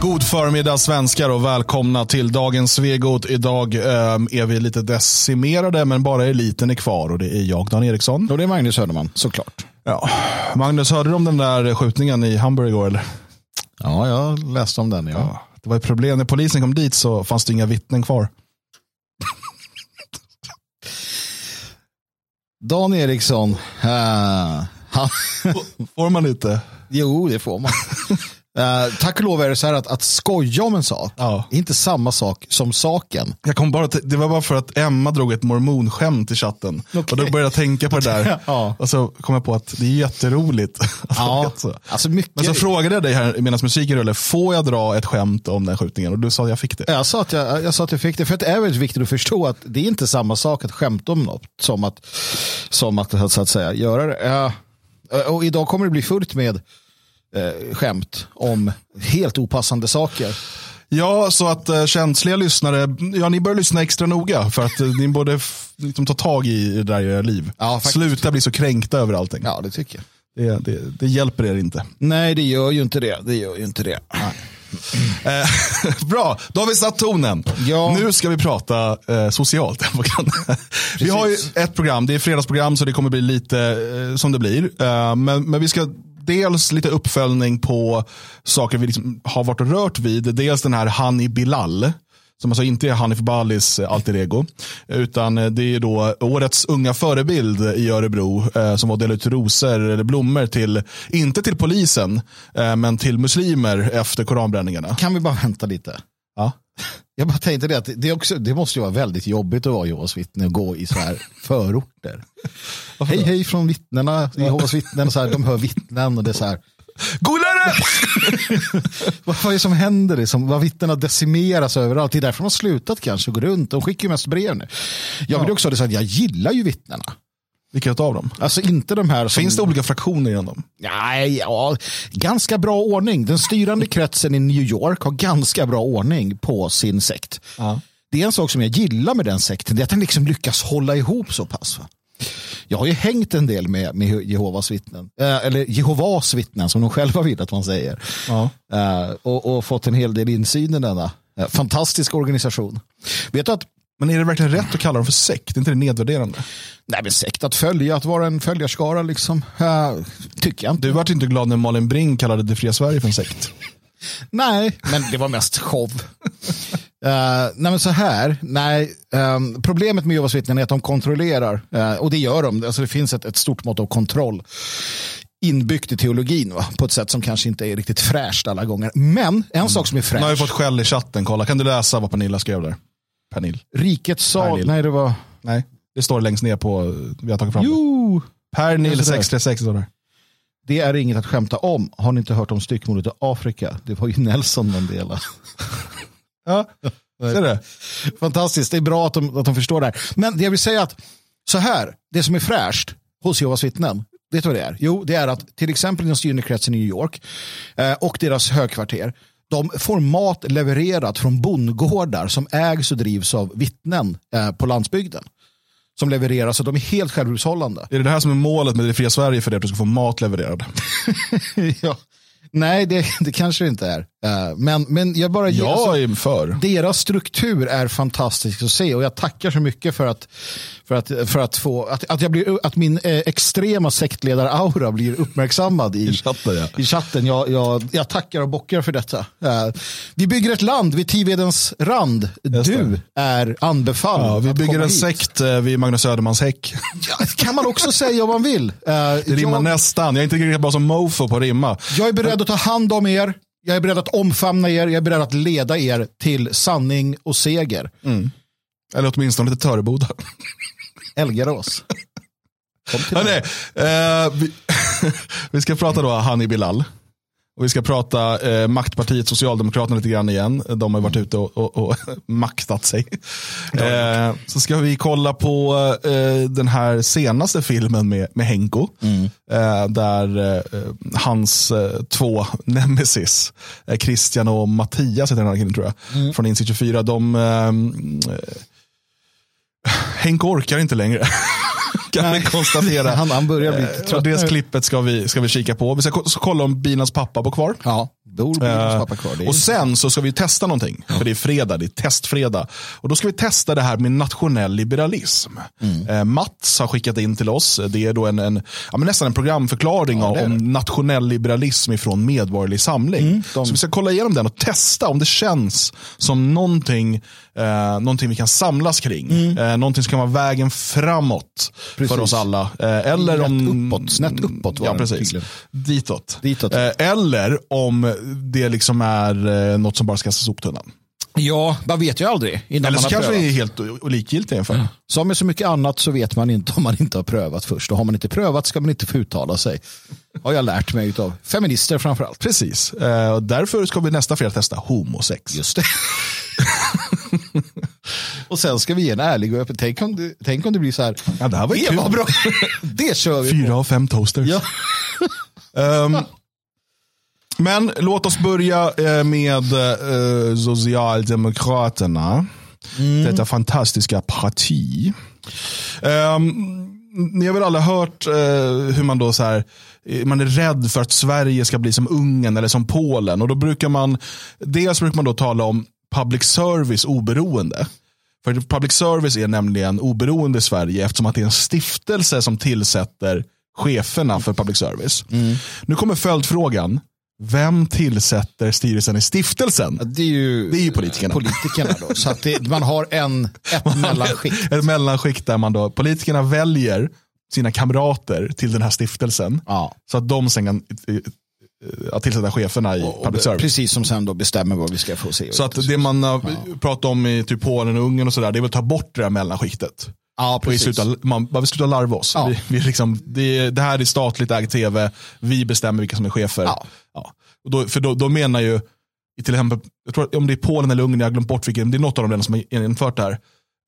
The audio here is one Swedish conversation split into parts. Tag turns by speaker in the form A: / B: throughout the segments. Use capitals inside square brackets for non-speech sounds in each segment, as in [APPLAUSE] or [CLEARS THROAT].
A: God förmiddag svenskar och välkomna till dagens Svegot. Idag eh, är vi lite decimerade men bara eliten är kvar och det är jag Dan Eriksson.
B: Och det är Magnus Söderman, såklart.
A: Ja. Magnus, hörde du om den där skjutningen i Hamburg igår eller?
B: Ja, jag läste om den. Ja.
A: Ja, det var ett problem. När polisen kom dit så fanns det inga vittnen kvar. [LAUGHS]
B: Dan Eriksson. Uh, han,
A: Får man inte?
B: jo, det får man. [LAUGHS] Uh, tack och lov är det så här att, att skoja om en sak
A: Ja.
B: är inte samma sak som saken.
A: Jag kom bara det var bara för att Emma drog ett mormonskämt i chatten. Och då började jag tänka på det där. [LAUGHS]
B: Ja.
A: Och så kom jag på att det är jätteroligt. [LAUGHS]
B: Ja,
A: Alltså.
B: alltså mycket.
A: Men så frågade jag dig här medan musiken rullade, får jag dra ett skämt om den skjutningen? Och du sa att jag fick det.
B: jag, sa att jag, jag sa att jag fick det, för att det är väldigt viktigt att förstå att det är inte samma sak att skämta om något som att, som att, så att säga, göra det. Ja. Och idag kommer det bli fullt med eh, skämt om helt opassande saker.
A: Ja, så att uh, känsliga lyssnare, ja ni bör lyssna extra noga för att uh, ni borde liksom, ta tag i det där i era liv.
B: Ja.
A: Sluta bli så kränkta över allting.
B: Ja, det tycker jag.
A: Det, det, det hjälper er inte.
B: Nej, det gör ju inte det. Det gör ju inte det.
A: Eh, [LAUGHS] Bra, då har vi satt tonen.
B: Ja.
A: Nu ska vi prata eh, socialt. [LAUGHS] vi har ju ett program, det är fredagsprogram så det kommer bli lite eh, som det blir. Eh, men, men vi ska dels lite uppföljning på saker vi liksom har varit och rört vid. Dels den här Hani Bilal. Som alltså inte är Hanif Balis eh, alter ego. Utan eh, det är då årets unga förebild i Örebro. Eh, som var delat ut rosor eller blommor till, inte till polisen, eh, men till muslimer efter koranbränningarna.
B: Kan vi bara vänta lite?
A: Ja. [LAUGHS]
B: Jag bara tänkte det att det, också, det måste ju vara väldigt jobbigt att vara Jehovas vittne och gå i så här [LAUGHS] förorter. hej hej från vittnena, Jehovas vittnen, så här, de hör vittnen och det är så här.
A: Golare! [LAUGHS]
B: Vad, vad är det som händer? Liksom? Vad vittnena decimeras överallt. Det är därför de har slutat kanske gå runt. De skickar ju mest brev nu. Jag vill också ha det så att jag gillar ju vittnena.
A: Vilka av dem?
B: Alltså inte de här som...
A: Finns det olika fraktioner inom dem?
B: Nej, ja, ganska bra ordning. Den styrande kretsen i New York har ganska bra ordning på sin sekt.
A: Ja.
B: Det är en sak som jag gillar med den sekten, det är att den liksom lyckas hålla ihop så pass. Va? Jag har ju hängt en del med, med Jehovas vittnen, eh, eller Jehovas vittnen som de själva vill att man säger.
A: Ja.
B: Eh, och, och fått en hel del insyn i denna eh, fantastiska organisation. Vet du att
A: Men är det verkligen rätt att kalla dem för sekt? Är inte det nedvärderande?
B: Nej, men sekt att följa, att vara en följarskara liksom. Eh, tycker jag inte.
A: Du vart inte glad när Malin Brink kallade Det fria Sverige för en sekt. [LAUGHS]
B: Nej, men det var mest show. Uh, nej men så här, nej, ehm, problemet med Jehovas vittnen är att de kontrollerar, eh, och det gör de, alltså det finns ett, ett stort mått av kontroll inbyggt i teologin va? på ett sätt som kanske inte är riktigt fräscht alla gånger. Men en sak som är
A: Nu har
B: fräsch,
A: fått skäll i chatten. Kolla, kan du läsa vad Pernilla skrev där? Pernil.
B: rikets sal,
A: Pernil.
B: nej det var,
A: Nej, det står längst ner på, vi har tagit fram det.
B: jo,
A: Pernil
B: Det är sådär.
A: 636 står där.
B: det är inget att skämta om. Har ni inte hört om styckmordet i Afrika? Det var ju Nelson Mandela. [LAUGHS]
A: Ja, ser du?
B: Fantastiskt, det är bra att de, att de förstår det här. Men det jag vill säga att så här, det som är fräscht hos Jehovas vittnen, vet du vad det är? Jo, det är att till exempel den styrande kretsen i New York eh, och deras högkvarter, de får mat levererat från bondgårdar som ägs och drivs av vittnen eh, på landsbygden. Som levereras och de är helt självhushållande.
A: Är det det här som är målet med Det fria Sverige för dig? Att du ska få mat levererad? [LAUGHS]
B: ja. Nej, det, det kanske det inte är. Eh, men, men jag bara ger- alltså-
A: Jag är för.
B: deras struktur är fantastisk att se och jag tackar så mycket för att, för att, för att, få, att, att, jag blir, att min eh, extrema sektledar-aura blir uppmärksammad i,
A: I chatten, ja.
B: i chatten. Jag, jag, jag tackar och bockar för detta. Eh, vi bygger ett land vid Tivedens rand.
A: Just
B: Du är anbefalld.
A: Ja, vi bygger en
B: hit.
A: sekt eh, vid Magnus Södermans häck.
B: Ja, kan man också säga om man vill. Eh,
A: Det rimmar
B: jag,
A: nästan. Jag är inte lika bra som mofo på att rimma.
B: jag är beredd att ta hand om er. Jag är beredd att omfamna er. Jag är beredd att leda er till sanning och seger.
A: Eller åtminstone till Töreboda. [LAUGHS]
B: Elgarås. Kom till
A: Hörrni, eh, vi, [LAUGHS] vi ska prata då Hani Bilal. Och vi ska prata eh, maktpartiet Socialdemokraterna lite grann igen. De har varit ute och, och, och [LAUGHS] maktat sig. Eh, så ska vi kolla på eh, den här senaste filmen med, med Henko. Eh, där eh, hans eh, två nemesis, Christian och Mattias heter den här killen tror jag. Från Insikt 24. De, Henko orkar inte längre. [LAUGHS] kan vi konstatera.
B: Han, han börjar bli
A: Eh,
B: trött
A: och det klippet ska vi, ska vi kika på. Vi ska kolla om Binas pappa bor kvar.
B: Ja, Bor blir hos pappa kvar. Det är-
A: Och sen så ska vi testa någonting. För det är fredag, det är testfredag. Och då ska vi testa det här med nationell liberalism.
B: Mm.
A: Eh, Mats har skickat in till oss. Det är då en, en ja, men nästan en programförklaring
B: Ja, det
A: om
B: det.
A: nationell liberalism ifrån Medborgerlig Samling.
B: Mm, de-
A: Så vi ska kolla igenom den och testa om det känns som någonting, eh, någonting vi kan samlas kring. Eh, någonting som kan vara vägen framåt
B: Mm. Precis.
A: för oss alla. Eh, eller
B: Rätt
A: om...
B: uppåt, snett uppåt var
A: Ja, precis. Ditåt.
B: Ditåt.
A: Eh, eller om det liksom är eh, något som bara ska kastas soptunnan.
B: Ja, man vet ju aldrig innan
A: Eller
B: man
A: så
B: har
A: kanske
B: prövat.
A: det är helt o- inför.
B: Som med så mycket annat så vet man inte om man inte har prövat först. Och har man inte prövat ska man inte få uttala sig. Har jag lärt mig av feminister framförallt.
A: Precis. Eh, och därför ska vi nästa fredag testa homosex.
B: Just det. [LAUGHS] och sen ska vi ge en ärlig och öppen. Tänk om det, tänk om det blir så här.
A: Ja, det här var
B: det
A: kul.
B: var bra. [LAUGHS] det kör vi på.
A: Fyra av fem toasters.
B: Ja.
A: Ehm, [LAUGHS] men låt oss börja eh, med eh, Socialdemokraterna.
B: Mm.
A: Detta fantastiska parti. Um, ni har väl alla hört eh, hur man då så här, eh, man är rädd för att Sverige ska bli som Ungern eller som Polen. Och då brukar man, dels brukar man då tala om public service oberoende. För public service är nämligen oberoende i Sverige eftersom att det är en stiftelse som tillsätter cheferna för public service. Nu kommer följdfrågan. Vem tillsätter styrelsen i stiftelsen?
B: Det är ju,
A: Det är ju politikerna.
B: politikerna då. Så att det, man har en, ett mellanskikt.
A: Ett mellanskikt där man då, politikerna väljer sina kamrater till den här stiftelsen.
B: Ja.
A: Så att de sen kan eh, eh, tillsätta cheferna i
B: Och
A: public service.
B: Precis som sen då bestämmer vad vi ska få se.
A: Så att det man har pratat om i typ Polen och Ungern och sådär, det är väl att ta bort det där mellanskiktet.
B: Ja, precis.
A: sluta, man, vill sluta larva oss.
B: Ja.
A: Vi, vi liksom, det, det här är statligt ägd tv, vi bestämmer vilka som är chefer.
B: Ja.
A: Och då, för då, då menar ju, till exempel, jag tror, om det är Polen eller Ungern, jag har glömt bort vilken, det är något av de länderna som har infört det här.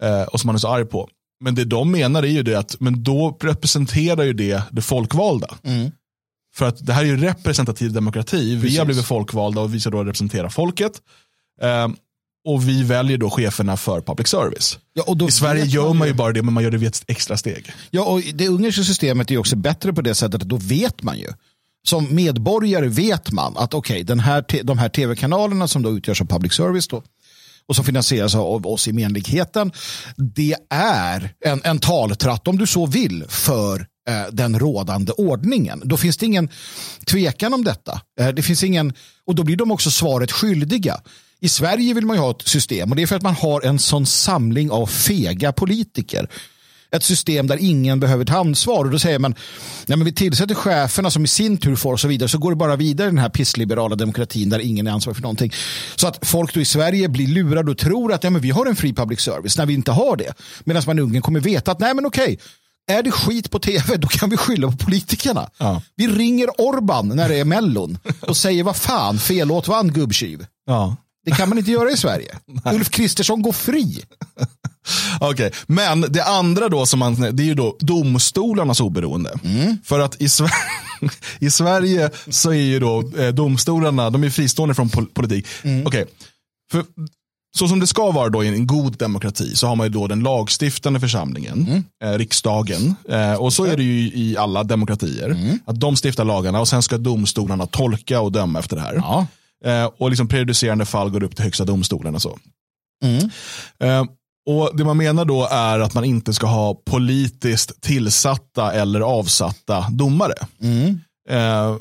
A: Eh, och som man är så arg på. Men det de menar är ju det att, men då representerar ju det det folkvalda.
B: Mm.
A: För att det här är ju representativ demokrati. Vi
B: Precis.
A: har blivit folkvalda och vi ska då representera folket. Eh, och vi väljer då cheferna för public service.
B: Ja,
A: I Sverige gör
B: man ju-
A: bara det, men man gör det vid ett extra steg.
B: Ja, och det ungerska systemet är också bättre på det sättet att då vet man ju. Som medborgare vet man att okej, den här de här tv-kanalerna som då utgörs av public service då, och som finansieras av oss i menligheten, det är en, en taltratt, om du så vill, för eh, den rådande ordningen. Då finns det ingen tvekan om detta. Eh, det finns ingen, och då blir de också svaret skyldiga. I Sverige vill man ju ha ett system och det är för att man har en sån samling av fega politiker ett system där ingen behöver ta ansvar. Och då säger man, ja, men vi tillsätter cheferna som i sin tur får och så vidare. Så går det bara vidare i den här pissliberala demokratin där ingen är ansvarig för någonting. Så att folk då i Sverige blir lurade och tror att ja, men vi har en fri public service när vi inte har det. Medan man i Ungern kommer veta att nej men okej, är det skit på tv då kan vi skylla på politikerna.
A: Ja.
B: Vi ringer Orban när det är mellon och säger vad fan, fel låt vann gubbtjuv.
A: Ja.
B: Det kan man inte göra i Sverige. [LAUGHS] Ulf Kristersson går fri. [LAUGHS]
A: Okej, men det andra då som man, det är ju då domstolarnas oberoende. För att i, Sver- [LAUGHS] i Sverige så är ju då eh, domstolarna, de är fristående från pol- politik. Okej, för så som det ska vara då i en god demokrati så har man ju då den lagstiftande församlingen, eh, riksdagen. Eh, och så är det ju i alla demokratier. Att de stiftar lagarna och sen ska domstolarna tolka och döma efter det här.
B: Ja.
A: Eh, och liksom prejudicerande fall går upp till högsta domstolen och så. Eh, och Det man menar då är att man inte ska ha politiskt tillsatta eller avsatta domare. Eh,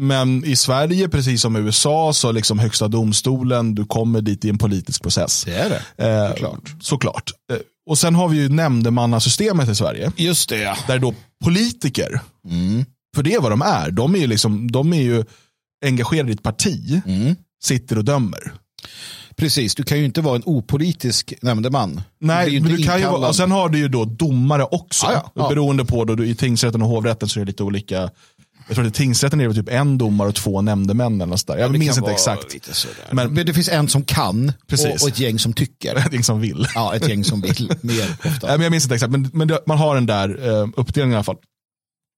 A: men i Sverige, precis som i USA, så liksom högsta domstolen, du kommer dit i en politisk process.
B: Det är det.
A: Eh,
B: Såklart.
A: såklart. Eh, och sen har vi ju nämndemannasystemet i Sverige.
B: Just det.
A: Där då politiker, för det är vad de är, de är ju, liksom, de är ju engagerade i ett parti, sitter och dömer.
B: Precis, du kan ju inte vara en opolitisk nämndeman.
A: Nej,
B: ju
A: men du kan ju, och sen har du ju då domare också.
B: Ja, ja, ja.
A: Beroende på, då, du, i tingsrätten och hovrätten så är det lite olika. Jag tror att i tingsrätten är det typ en domare och två nämndemän. Eller där. Jag
B: Det
A: minns inte exakt. Men-
B: Men, det finns en som kan
A: Precis.
B: och, och ett gäng som tycker. [LAUGHS]
A: Är ingen som vill.
B: Ja, ett gäng som vill mer [LAUGHS]
A: Nej,
B: ofta.
A: men jag minns inte exakt, men, men det, man har den där eh, uppdelningen i alla fall.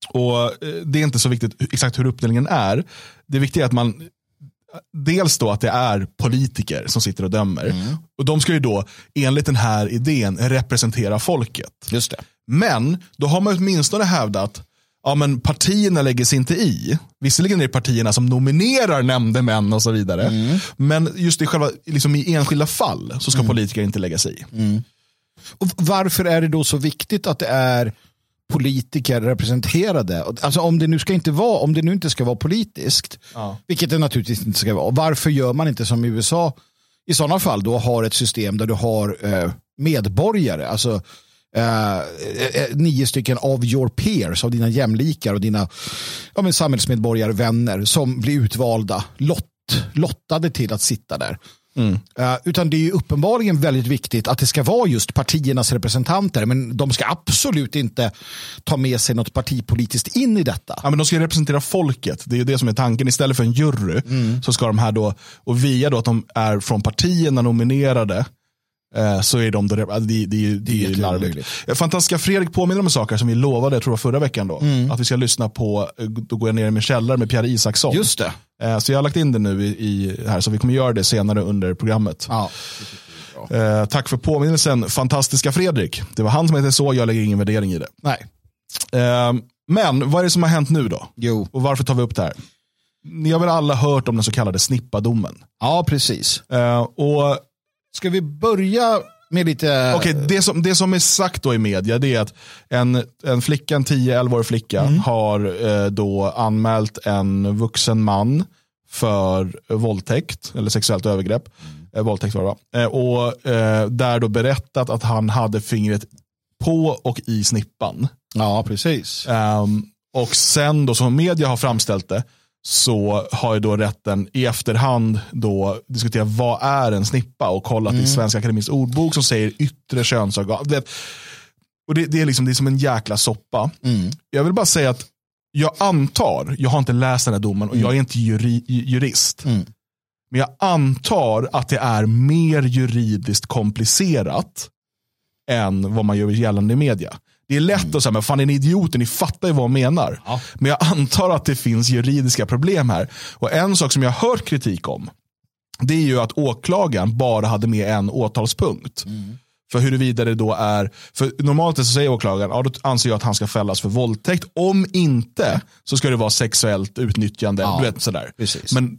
A: Och eh, Det är inte så viktigt exakt hur uppdelningen är. Det viktiga är att man, dels då att det är politiker som sitter och dömer. Och de ska ju då enligt den här idén representera folket.
B: Just det.
A: Men då har man åtminstone hävdat ja, men partierna lägger sig inte i. Visserligen är det partierna som nominerar nämndemän och så vidare. Mm. Men just i, själva, liksom i enskilda fall så ska mm. politiker inte lägga sig i. Mm.
B: Och varför är det då så viktigt att det är politiker representerade? Alltså om det nu ska inte vara, om det nu inte ska vara politiskt, ja. vilket det naturligtvis inte ska vara, varför gör man inte som i USA i sådana fall då har ett system där du har eh, medborgare, alltså eh, eh nio stycken of your peers, av dina jämlikar och dina ja, men samhällsmedborgare, vänner som blir utvalda, lott, lottade till att sitta där. Mm. Uh, utan det är uppenbarligen väldigt viktigt att det ska vara just partiernas representanter. Men de ska absolut inte ta med sig något partipolitiskt in i detta.
A: Ja, men de ska representera folket. Det är det som är tanken. Istället för en jury mm. så ska de här då, och via då att de är från partierna nominerade, Eh, så är de, det, det, det, det är larvigt. Fantastiska Fredrik påminner om saker som vi lovade, jag tror förra veckan då. Mm. Att vi ska lyssna på, eh, då går jag ner i min källare med Pierre Isaksson.
B: Just det.
A: Eh, så jag har lagt in det nu i, i här, så vi kommer göra det senare under programmet.
B: Ja.
A: Eh, tack för påminnelsen, fantastiska Fredrik. Det var han som hette så, jag lägger ingen värdering i det.
B: Nej.
A: Eh, men vad är det som har hänt nu då?
B: Jo.
A: Och varför tar vi upp det här? Ni har väl alla hört om den så kallade snippadomen?
B: Ja, precis.
A: Eh, och
B: Ska vi börja med lite...
A: okay, det, som, det som är sagt då i media det är att en, en flicka, en 10-11-årig flicka mm. har eh, då anmält en vuxen man för våldtäkt eller sexuellt övergrepp. Mm. Eh, våldtäkt var det eh, Och eh, där då berättat att han hade fingret på och i snippan.
B: Ja, precis.
A: Um, och sen då som media har framställt det så har ju då rätten i efterhand då diskuterat vad är en snippa och kollat mm. i Svenska Akademins ordbok som säger yttre könsorgan. Det, och det, det, är liksom, det är som en jäkla soppa. Mm. Jag vill bara säga att jag antar, jag har inte läst den här domen och mm. jag är inte juri, jurist. Mm. Men jag antar att det är mer juridiskt komplicerat än vad man gör gällande i media. Det är lätt att säga, men fan är ni idioter, ni fattar ju vad jag menar. Ja. Men jag antar att det finns juridiska problem här. Och en sak som jag har hört kritik om, det är ju att åklagaren bara hade med en åtalspunkt. Mm. För huruvida det då är, för normalt så säger åklagaren, ja, då anser jag att han ska fällas för våldtäkt. Om inte så ska det vara sexuellt utnyttjande. Ja, du vet, sådär.
B: Precis.
A: Men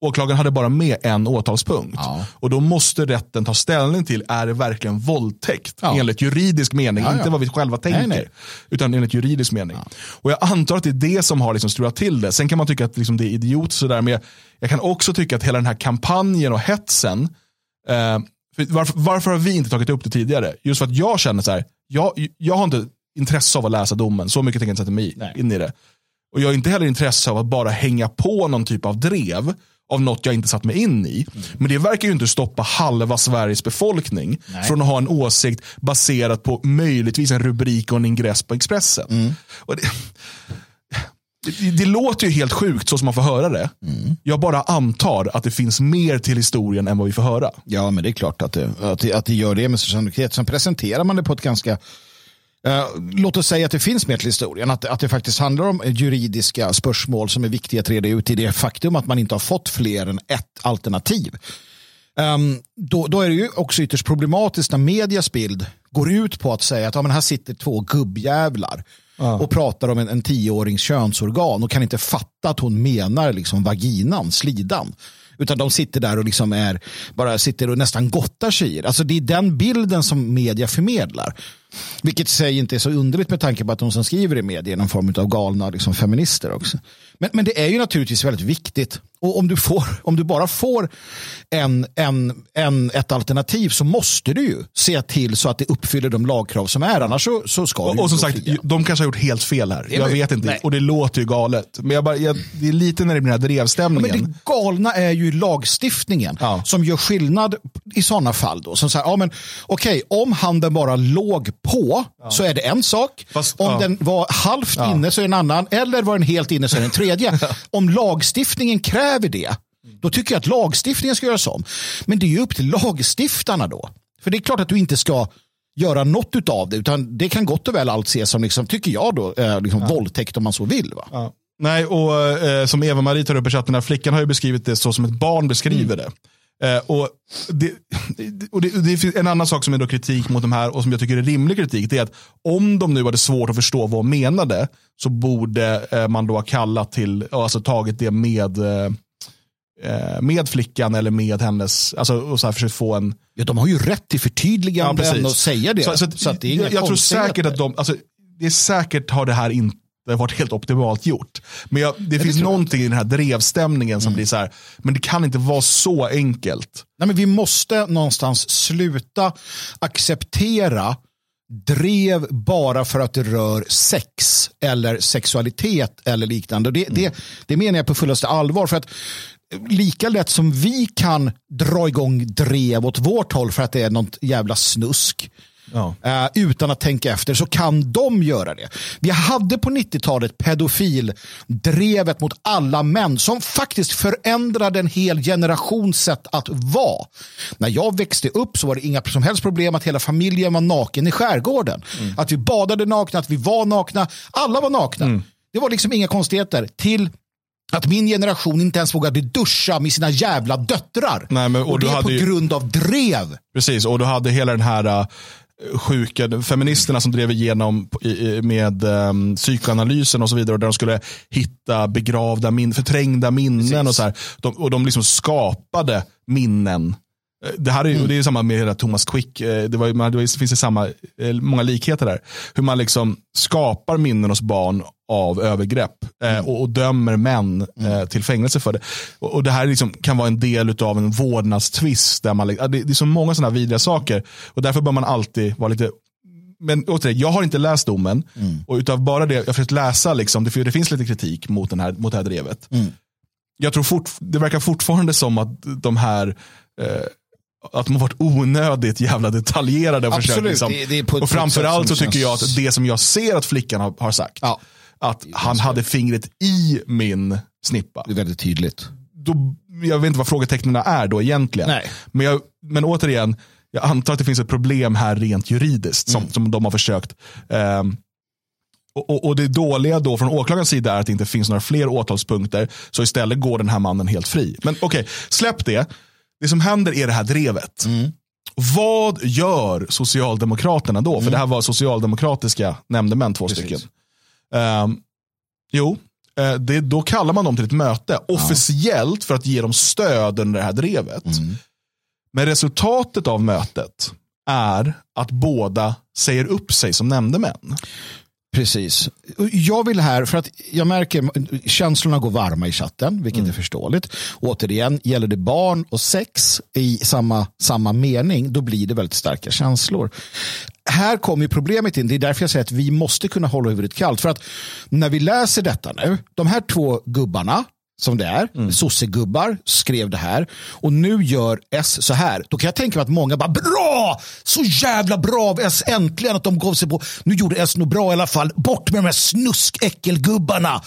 A: åklagaren hade bara med en åtalspunkt. Ja. Och då måste rätten ta ställning till, är det verkligen våldtäkt? Ja. Enligt juridisk mening, ja, inte vad vi själva tänker. Nej, nej. Utan enligt juridisk mening. Och jag antar att det är det som har liksom strulat till det. Sen kan man tycka att liksom det är idiot sådär, men jag, jag, kan också tycka att hela den här kampanjen och hetsen, eh, varför, varför, har vi inte tagit upp det tidigare? Just för att jag känner så här, jag, jag har inte intresse av att läsa domen, så mycket tänker jag inte sätta mig nej. in i det. Och jag har inte heller intresse av att bara hänga på någon typ av drev av något jag inte satt mig in i. Mm. Men det verkar ju inte stoppa halva Sveriges befolkning Nej. från att ha en åsikt baserat på möjligtvis en rubrik och en ingress på Expressen. Mm. Det, det, det, låter ju helt sjukt så som man får höra det. Mm. Jag bara antar att det finns mer till historien än vad vi får höra.
B: Ja, men det är klart att det, att det, att det gör det med sannolikhet. Sen presenterar man det på ett ganska låt oss säga att det finns mer till historien, att, att det faktiskt handlar om juridiska spörsmål som är viktiga att reda ut i det faktum att man inte har fått fler än ett alternativ. Um, då, då, är det ju också ytterst problematiskt när medias bild går ut på att säga att ja, men här sitter två gubbjävlar ja. och pratar om en, en tioårings könsorgan och kan inte fatta att hon menar liksom vaginan, slidan. Utan de sitter där och liksom är, bara sitter och nästan gottar sig i Alltså det är den bilden som media förmedlar. Vilket i sig inte är så underligt med tanke på att de som skriver i media är någon form av galna liksom, feminister också. Men, men det är ju naturligtvis väldigt viktigt. Och om du, får, om du bara får en, en, en, ett alternativ så måste du ju se till så att det uppfyller de lagkrav som är. Annars så, så ska
A: och, och som sagt, fria. de kanske har gjort helt fel här. Jag vet inte. Nej. Och det låter ju galet. Men jag bara, jag, det är lite när det blir den här drevstämningen.
B: Ja, men det galna är ju lagstiftningen ja. som gör skillnad i sådana fall. Då. Som säger, ja, men, okej, om handen bara låg på ja. så är det en sak. Fast, om den var halvt inne så är det en annan. Eller var den helt inne så är det en tredje [LAUGHS] om lagstiftningen kräver det, då tycker jag att lagstiftningen ska göras om. Men det är ju upp till lagstiftarna då. För det är klart att du inte ska göra något av det, utan det kan gott och väl allt ses som, liksom, tycker jag, då, eh, liksom ja. våldtäkt om man så vill. Va? Ja.
A: Nej, och eh, som Eva-Marie tar upp i chatten, här, flickan har ju beskrivit det så som ett barn beskriver mm. det. Eh, och det, och det, det finns en annan sak som är då kritik mot de här och som jag tycker är rimlig kritik. Det är att om de nu hade svårt att förstå vad hon menade så borde eh, man då ha kallat till, alltså tagit det med eh, med flickan eller med hennes, alltså och så här försökt få en...
B: Ja, de har ju rätt till förtydliganden ja, och säga det. Så, så,
A: så det är jag, jag tror säkert att de, alltså, det är säkert har det här inte varit helt optimalt gjort. Men jag, det ja, finns det någonting i den här drevstämningen som mm. blir så här, men det kan inte vara så enkelt.
B: Nej, men vi måste någonstans sluta acceptera drev bara för att det rör sex eller sexualitet eller liknande. Det, mm. det, det menar jag på fullaste allvar. För att lika lätt som vi kan dra igång drev åt vårt håll för att det är något jävla snusk Ja. Uh, utan att tänka efter så kan de göra det. Vi hade på 90-talet pedofildrevet mot alla män som faktiskt förändrade en hel generations sätt att vara. När jag växte upp så var det inga som helst problem att hela familjen var naken i skärgården. Mm. Att vi badade nakna, att vi var nakna. Alla var nakna. Mm. Det var liksom inga konstigheter. Till att min generation inte ens vågade duscha med sina jävla döttrar. Nej, men, och, och det är på ju... grund av drev.
A: Precis, och du hade hela den här uh, sjuka feministerna som drev igenom med um, psykoanalysen och så vidare. Där de skulle hitta begravda min, förträngda minnen Precis. och så här. De, och de liksom skapade minnen det här är, mm. det är samma med hela Thomas Quick. Eh, det, var, det finns det samma, eh, många likheter där. Hur man liksom skapar minnen hos barn av övergrepp mm. och, och, dömer män mm. till fängelse för det. Och, och det här liksom kan vara en del av en vårdnadstvist. Där man, det, det är så många sådana vidriga saker. Och därför bör man alltid vara lite men återigen, jag har inte läst domen. Mm. Och utav bara det, jag har försökt läsa, liksom, det, det finns lite kritik mot, den här, mot det här drevet. Mm. Jag tror fort, det verkar fortfarande som att de här eh, att de har varit onödigt jävla detaljerade. Och, Absolut, liksom. det, det och framförallt så tycker jag att det som jag ser att flickan har, har sagt, ja. att han hade fingret i min snippa.
B: Det är väldigt tydligt.
A: Då, jag vet inte vad frågetecknen är då egentligen. Nej. Men, jag, men återigen, jag antar att det finns ett problem här rent juridiskt som, mm. som de har försökt. Um, och, och, och, det dåliga då från åklagarens sida är att det inte finns några fler åtalspunkter. Så istället går den här mannen helt fri. Men okej, okay, släpp det. Det som händer är det här drevet. Mm. Vad gör Socialdemokraterna då? Mm. För det här var socialdemokratiska nämndemän, två Precis. stycken. Um, jo, uh, det, då kallar man dem till ett möte officiellt för att ge dem stöd under det här drevet. Mm. Men resultatet av mötet är att båda säger upp sig som nämndemän.
B: Precis. Jag vill här, för att jag märker känslorna går varma i chatten, vilket mm. är förståeligt. Återigen, gäller det barn och sex i samma, samma mening, då blir det väldigt starka känslor. Här kommer problemet in, det är därför jag säger att vi måste kunna hålla huvudet kallt. För att när vi läser detta nu, de här två gubbarna, som det är. Mm. Sossegubbar skrev det här. Och nu gör S så här. Då kan jag tänka mig att många bara bra! Så jävla bra av S äntligen att de gav sig på. Nu gjorde S nog bra i alla fall. Bort med de här snuskäckelgubbarna.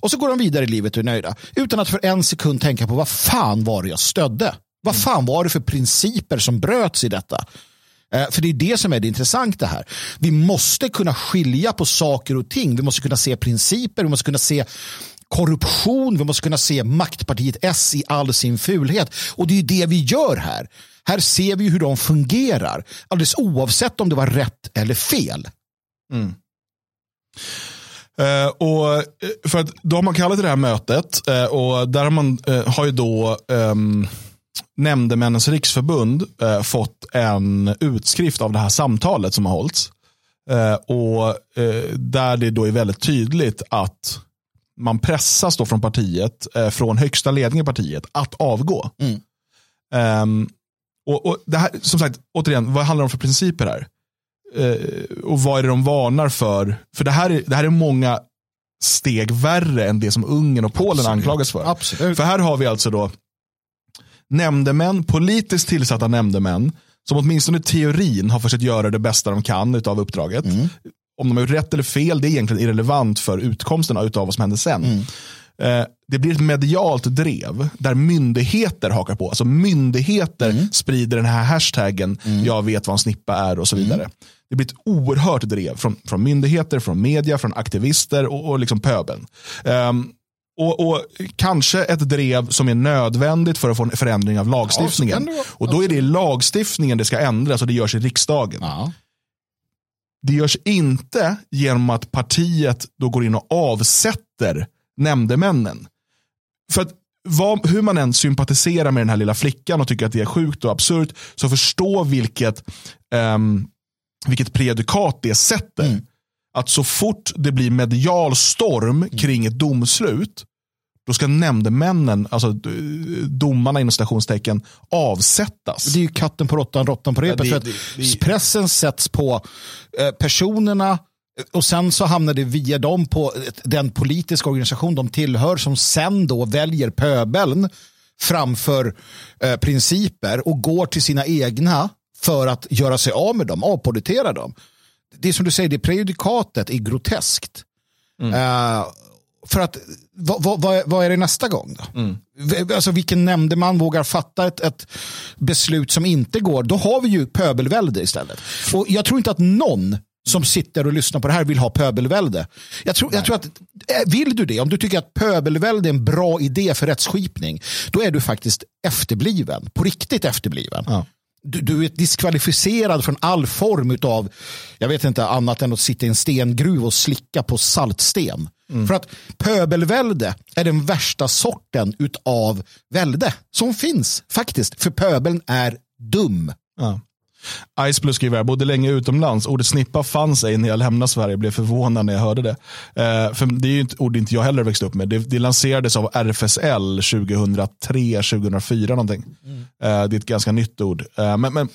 B: Och så går de vidare i livet och är nöjda. Utan att för en sekund tänka på vad fan var det jag stödde. Vad fan var det för principer som bröts i detta? Eh, för det är det som är det intressanta här. Vi måste kunna skilja på saker och ting. Vi måste kunna se principer, vi måste kunna se korruption, vi måste kunna se maktpartiet S i all sin fulhet. Och det är det vi gör här. Här ser vi hur de fungerar, alldeles oavsett om det var rätt eller fel. Mm.
A: Uh, och eh, för att då har man kallat det här mötet uh, och där har man uh, har ju då um, Nämndemännens riksförbund fått en utskrift av det här samtalet som har hållits. och där det då är väldigt tydligt att man pressas då från partiet, eh, från högsta ledningen i partiet, att avgå. Mm. Um, och, och, det här, som sagt, återigen, vad handlar det om för principer här? Uh, och vad är det de varnar för? För det här, är, det här är många steg värre än det som Ungern och Polen Absolut. anklagas för. Absolut. För här har vi alltså då nämndemän, politiskt tillsatta nämndemän, som åtminstone i teorin har försökt göra det bästa de kan av uppdraget. Mm om de har gjort rätt eller fel, det är egentligen irrelevant för utkomsten av vad som händer sen. Mm. Eh, det blir ett medialt drev där myndigheter hakar på. Alltså myndigheter mm. sprider den här hashtaggen, mm. jag vet vad en snippa är och så vidare. Mm. Det blir ett oerhört drev från, från myndigheter, från media, från aktivister och, och liksom pöbeln. Um, och, och, kanske ett drev som är nödvändigt för att få en förändring av lagstiftningen. Ja, och då är det lagstiftningen det ska ändras och det görs i riksdagen.
B: Ja.
A: Det görs inte genom att partiet då går in och avsätter nämndemännen. För att vad, hur man än sympatiserar med den här lilla flickan och tycker att det är sjukt och absurt, så förstå vilket, um, vilket prejudikat det sätter. Mm. Att så fort det blir medial storm kring ett domslut, då ska nämndemännen, alltså domarna inom stationstecken, avsättas.
B: Det är ju katten på råttan, råttan på repet. Ja, det, det, det, pressen sätts på eh, personerna och sen så hamnar det via dem på den politiska organisation de tillhör som sen då väljer pöbeln framför eh, principer och går till sina egna för att göra sig av med dem, avpolitera dem. Det är som du säger, det prejudikatet är groteskt. Mm. Uh, för att, vad, vad, vad, är det nästa gång då? Mm. Alltså vilken nämndeman vågar fatta ett, ett, beslut som inte går? Då har vi ju pöbelvälde istället. Och jag tror inte att någon som sitter och lyssnar på det här vill ha pöbelvälde. Jag tror, jag tror att, eh, vill du det, om du tycker att pöbelvälde är en bra idé för rättsskipning, då är du faktiskt efterbliven, på riktigt efterbliven. Ja. Du, du, är diskvalificerad från all form av, jag vet inte annat än att sitta i en stengruv och slicka på saltsten. Mm. För att pöbelvälde är den värsta sorten av välde som finns faktiskt. För pöbeln är dum.
A: Ja. Iceblue skriver, jag bodde länge utomlands. Ordet snippa fanns ej när jag lämnade Sverige. Blev förvånad när jag hörde det. Eh, för det är ju ett ord inte jag heller växte upp med. Det, det lanserades av RFSL 2003, 2004 någonting. Mm. Eh, det är ett ganska nytt ord. Eh, men, men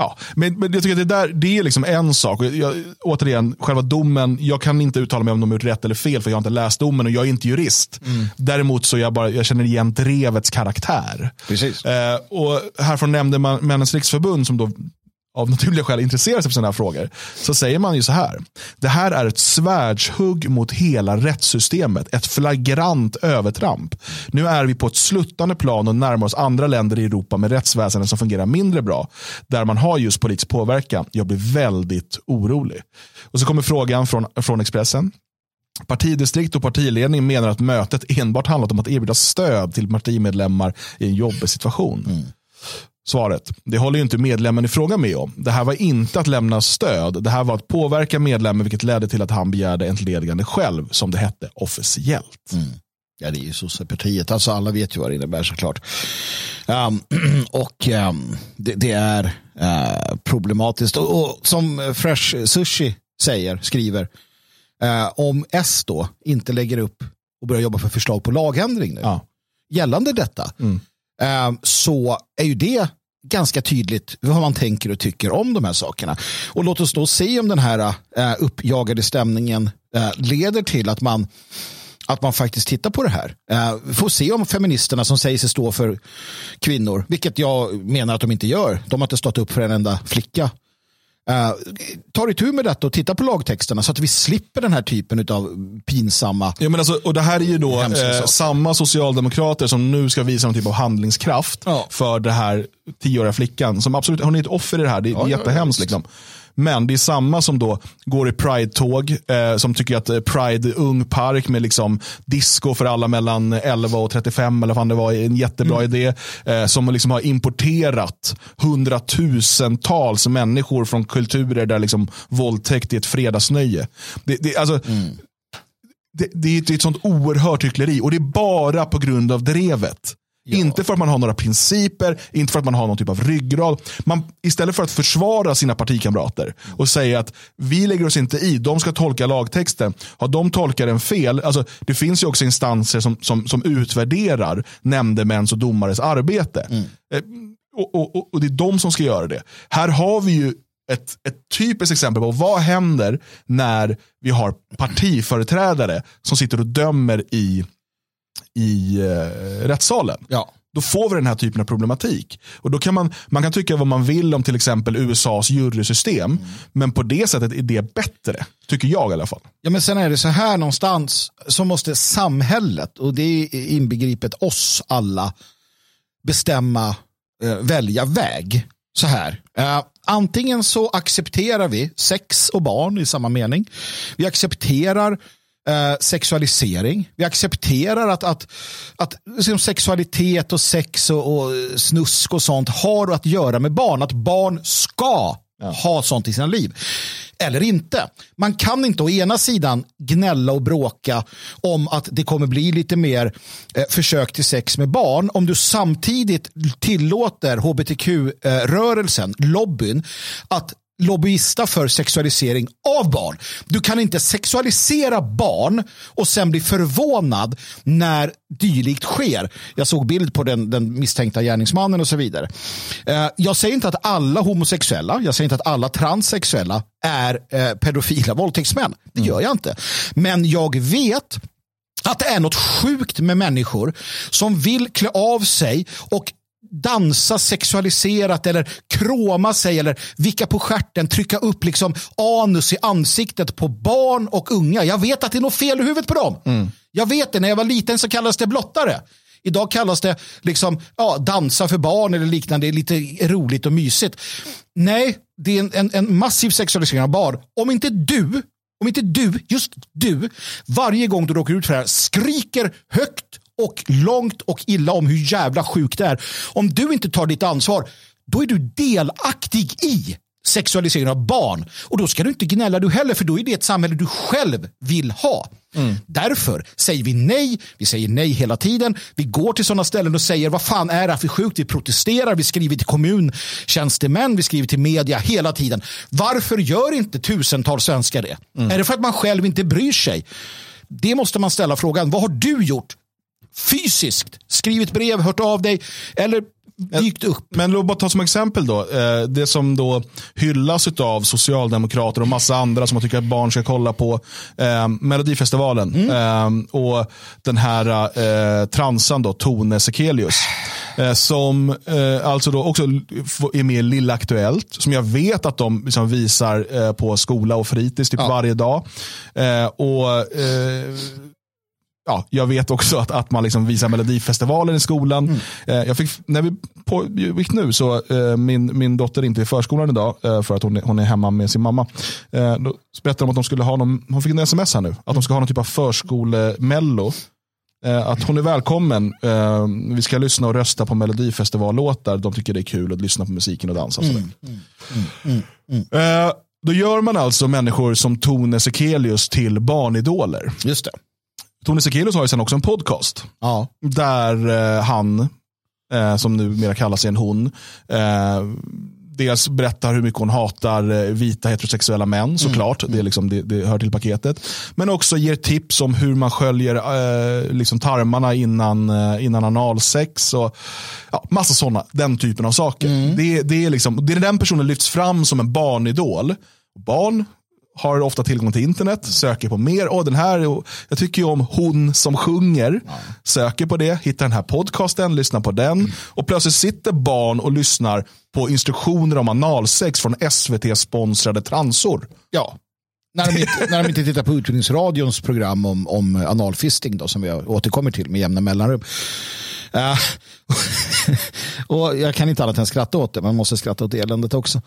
A: Ja, men, men jag tycker det, där, det är liksom en sak. Jag, återigen, själva domen, jag kan inte uttala mig om de har gjort rätt eller fel för jag har inte läst domen och jag är inte jurist. Mm. Däremot så jag, bara, jag känner igen drevets karaktär.
B: Precis.
A: Eh, och här från Nämndemännens riksförbund som då av naturliga skäl intresserar sig för sådana här frågor, så säger man ju så här. Det här är ett svärdshugg mot hela rättssystemet. Ett flagrant övertramp. Nu är vi på ett sluttande plan och närmar oss andra länder i Europa med rättsväsenden som fungerar mindre bra. Där man har just politisk påverkan. Jag blir väldigt orolig. Och så kommer frågan från, från Expressen. Partidistrikt och partiledning menar att mötet enbart handlat om att erbjuda stöd till partimedlemmar i en jobbig situation. Mm. Svaret, det håller ju inte medlemmen i fråga med om. Det här var inte att lämna stöd. Det här var att påverka medlemmen vilket ledde till att han begärde entledigande själv som det hette officiellt.
B: Mm. Ja, det är ju sossepartiet. Alltså alla vet ju vad det innebär såklart. Um, [CLEARS THROAT] och um, det, det, är uh, problematiskt. Och, och, som Fresh Sushi säger, skriver, uh, om S då inte lägger upp och börjar jobba för förslag på lagändring nu, ja. gällande detta, mm. uh, så är ju det ganska tydligt vad man tänker och tycker om de här sakerna. Och låt oss då se om den här eh, uppjagade stämningen eh, leder till att man att man faktiskt tittar på det här. Vi får se om feministerna som säger sig stå för kvinnor, vilket jag menar att de inte gör. De har inte stått upp för en enda flicka Uh, tar itu med detta och tittar på lagtexterna så att vi slipper den här typen av pinsamma
A: ja, men alltså, Och Det här är ju då eh, samma socialdemokrater som nu ska visa någon typ av handlingskraft ja. för det här tioåriga flickan. Som absolut, hon är ett offer i det här, det är ja, jättehemskt. Ja, liksom. Men det är samma som då går i Pride-tåg, eh, som tycker att eh, Pride Ung Park med liksom disco för alla mellan 11 och 35 eller vad det var en jättebra mm. idé. Eh, som liksom har importerat hundratusentals människor från kulturer där liksom våldtäkt är ett fredagsnöje. Det, det, alltså, mm. det, det, är ett sånt oerhört hyckleri och det är bara på grund av drevet. Ja. Inte för att man har några principer, inte för att man har någon typ av ryggrad. Man, istället för att försvara sina partikamrater och säga att vi lägger oss inte i, de ska tolka lagtexten. Har de tolkar den fel, alltså, det finns ju också instanser som, som, som utvärderar nämndemäns och domares arbete. Mm. Eh, och, och, och, det är de som ska göra det. Här har vi ju ett, ett typiskt exempel på vad händer när vi har partiföreträdare som sitter och dömer i i eh, rättssalen.
B: Ja.
A: Då får vi den här typen av problematik. Och då kan man, man kan tycka vad man vill om till exempel USAs jurysystem. Mm. Men på det sättet är det bättre. Tycker jag i alla fall.
B: Ja men sen är det så här någonstans så måste samhället och det är inbegripet oss alla bestämma, eh, välja väg. Så här. Eh, antingen så accepterar vi sex och barn i samma mening. Vi accepterar eh, sexualisering. Vi accepterar att, att, att liksom sexualitet och sex och, och snusk och sånt har att göra med barn. Att barn ska ja. ha sånt i sina liv. Eller inte. Man kan inte å ena sidan gnälla och bråka om att det kommer bli lite mer eh, försök till sex med barn om du samtidigt tillåter hbtq-rörelsen, eh, lobbyn, att lobbyista för sexualisering av barn. Du kan inte sexualisera barn och sen bli förvånad när dylikt sker. Jag såg bild på den, den misstänkta gärningsmannen och så vidare. Eh, jag säger inte att alla homosexuella, jag säger inte att alla transsexuella är eh, pedofila våldtäktsmän. Det gör jag inte. Men jag vet att det är något sjukt med människor som vill klä av sig och dansa sexualiserat eller kråma sig eller vicka på skärten, trycka upp liksom anus i ansiktet på barn och unga. Jag vet att det är något fel i huvudet på dem. Mm. Jag vet det, när jag var liten så kallades det blottare. Idag kallas det liksom, ja, dansa för barn eller liknande, det är lite roligt och mysigt. Nej, det är en, en, en massiv sexualisering av barn. Om inte du om inte du, just du, varje gång du råkar ut för det här skriker högt och långt och illa om hur jävla sjukt det är. Om du inte tar ditt ansvar, då är du delaktig i sexualisering av barn. Och då ska du inte gnälla du heller, för då är det ett samhälle du själv vill ha. Mm. Därför säger vi nej, vi säger nej hela tiden. Vi går till sådana ställen och säger vad fan är det här för sjukt? Vi protesterar, vi skriver till kommuntjänstemän, vi skriver till media hela tiden. Varför gör inte tusentals svenskar det? Mm. Är det för att man själv inte bryr sig? Det måste man ställa frågan. Vad har du gjort fysiskt skrivit brev, hört av dig eller dykt upp.
A: Men låt bara ta som exempel då. Eh, det som då hyllas av socialdemokrater och massa andra som man tycker att barn ska kolla på. Eh, Melodifestivalen mm. eh, och den här eh, transan då, Tone Sekelius. Som alltså då också är med i Lilla Aktuellt. Som jag vet att de liksom visar på skola och fritids typ ja. varje dag. och ja, jag vet också att, att man liksom visar Melodifestivalen i skolan. Mm. Eh, jag fick, när vi pågick nu så eh, min, min dotter är inte i förskolan idag eh, för att hon är, hon är hemma med sin mamma. Eh, då berättade de att de skulle ha någon, hon fick en sms här nu, att de ska ha någon typ av förskolemello. Eh, att hon är välkommen. Eh, vi ska lyssna och rösta på Melodifestivallåtar. De tycker det är kul att lyssna på musiken och dansa. Mm. Mm. Mm. mm, mm. Eh, då gör man alltså människor som Tone Sekelius till barnidoler.
B: Just det.
A: Tony Sekelius har ju sen också en podcast.
B: Ja.
A: Där eh, han, eh, som numera kallas en hon, eh, dels berättar hur mycket hon hatar eh, vita heterosexuella män mm. såklart. Mm. Det, är liksom, det, det, hör till paketet. Men också ger tips om hur man sköljer eh, liksom tarmarna innan, eh, innan analsex. Och, ja, massa sådana, den typen av saker. Mm. Det, det, är liksom, det är den personen lyfts fram som en barnidol. Barn har ofta tillgång till internet, söker på mer. Oh, den här, jag tycker ju om hon som sjunger. Ja. Söker på det, hittar den här podcasten, lyssnar på den. Mm. Och plötsligt sitter barn och lyssnar på instruktioner om analsex från SVT-sponsrade transor.
B: Ja, när de, inte, när de inte tittar på Utbildningsradions program om, om analfisting då, som vi återkommer till med jämna mellanrum. Uh, [LAUGHS] och jag kan inte annat än skratta åt det, man måste skratta åt eländet också.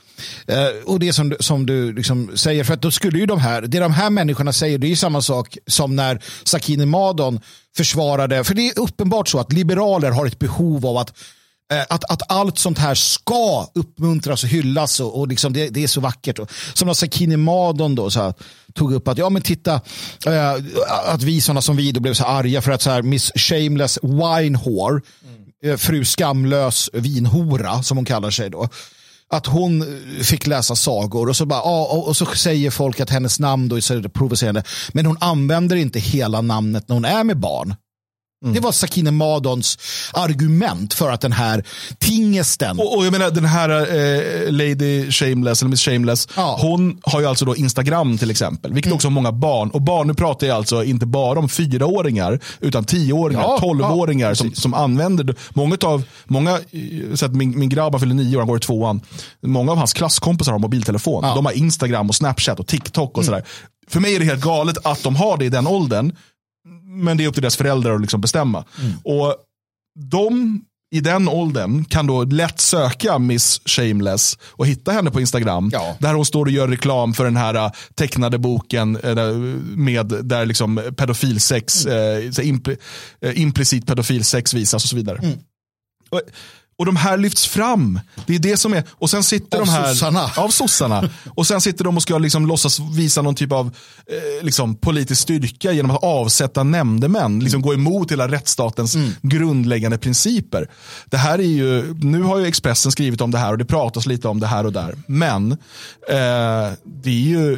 B: Uh, och det som, som du liksom säger, för att då skulle ju de här, det de här människorna säger, det är ju samma sak som när Sakine Madon försvarade, för det är uppenbart så att liberaler har ett behov av att att, att allt sånt här ska uppmuntras och hyllas och, och liksom det, det är så vackert. Och, som när Sakine Madon då, så här, tog upp att ja men titta äh, att vi sådana som vi då blev så arga för att så här, Miss Shameless Wine Whore, mm. fru skamlös vinhora som hon kallar sig då att hon fick läsa sagor och så, bara, och så säger folk att hennes namn då är så provocerande. Men hon använder inte hela namnet när hon är med barn. Mm. Det var Sakine Madons argument för att den här tingesten.
A: Och, och jag menar den här eh, Lady Shameless, eller Miss Shameless, ja. hon har ju alltså då Instagram till exempel, vilket mm. också har många barn. Och barn, nu pratar jag alltså inte bara om fyraåringar, utan tioåringar, tolvåringar ja, som, som använder Många av, många, så att min, min grabb fyller nio år, han går i tvåan. Många av hans klasskompisar har mobiltelefon. Ja. De har Instagram och Snapchat och TikTok och mm. sådär. För mig är det helt galet att de har det i den åldern men det är upp till deras föräldrar att liksom bestämma. Mm. Och de i den åldern kan då lätt söka Miss Shameless och hitta henne på Instagram.
B: Ja.
A: Där hon står och gör reklam för den här uh, tecknade boken uh, med där liksom pedofilsex, mm. uh, impl implicit pedofilsex visas och så vidare. Mm. Och, och de här lyfts fram. Det är det som är, och sen sitter
B: av
A: de här.
B: Sossarna.
A: Av sossarna. och sen sitter de och ska liksom låtsas visa någon typ av eh, liksom politisk styrka genom att avsätta nämndemän. Liksom gå emot hela rättsstatens mm. grundläggande principer. Det här är ju, nu har ju Expressen skrivit om det här och det pratas lite om det här och där. Men eh, det är ju,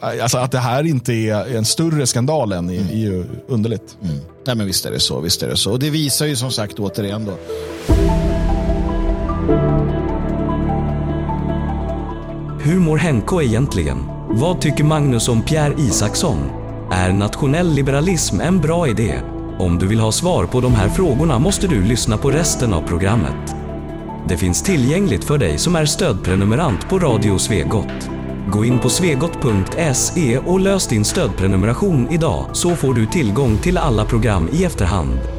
A: [LAUGHS] alltså att det här inte är en större skandal än är, är ju underligt.
B: Mm. Nej men visst är det så, visst är det så. Och det visar ju som sagt återigen då
C: hur mår Henko egentligen? Vad tycker Magnus om Pierre Isaksson? Är nationell liberalism en bra idé? Om du vill ha svar på de här frågorna måste du lyssna på resten av programmet. Det finns tillgängligt för dig som är stödprenumerant på Radio Svegot. Gå in på svegot.se och lös din stödprenumeration idag så får du tillgång till alla program i efterhand.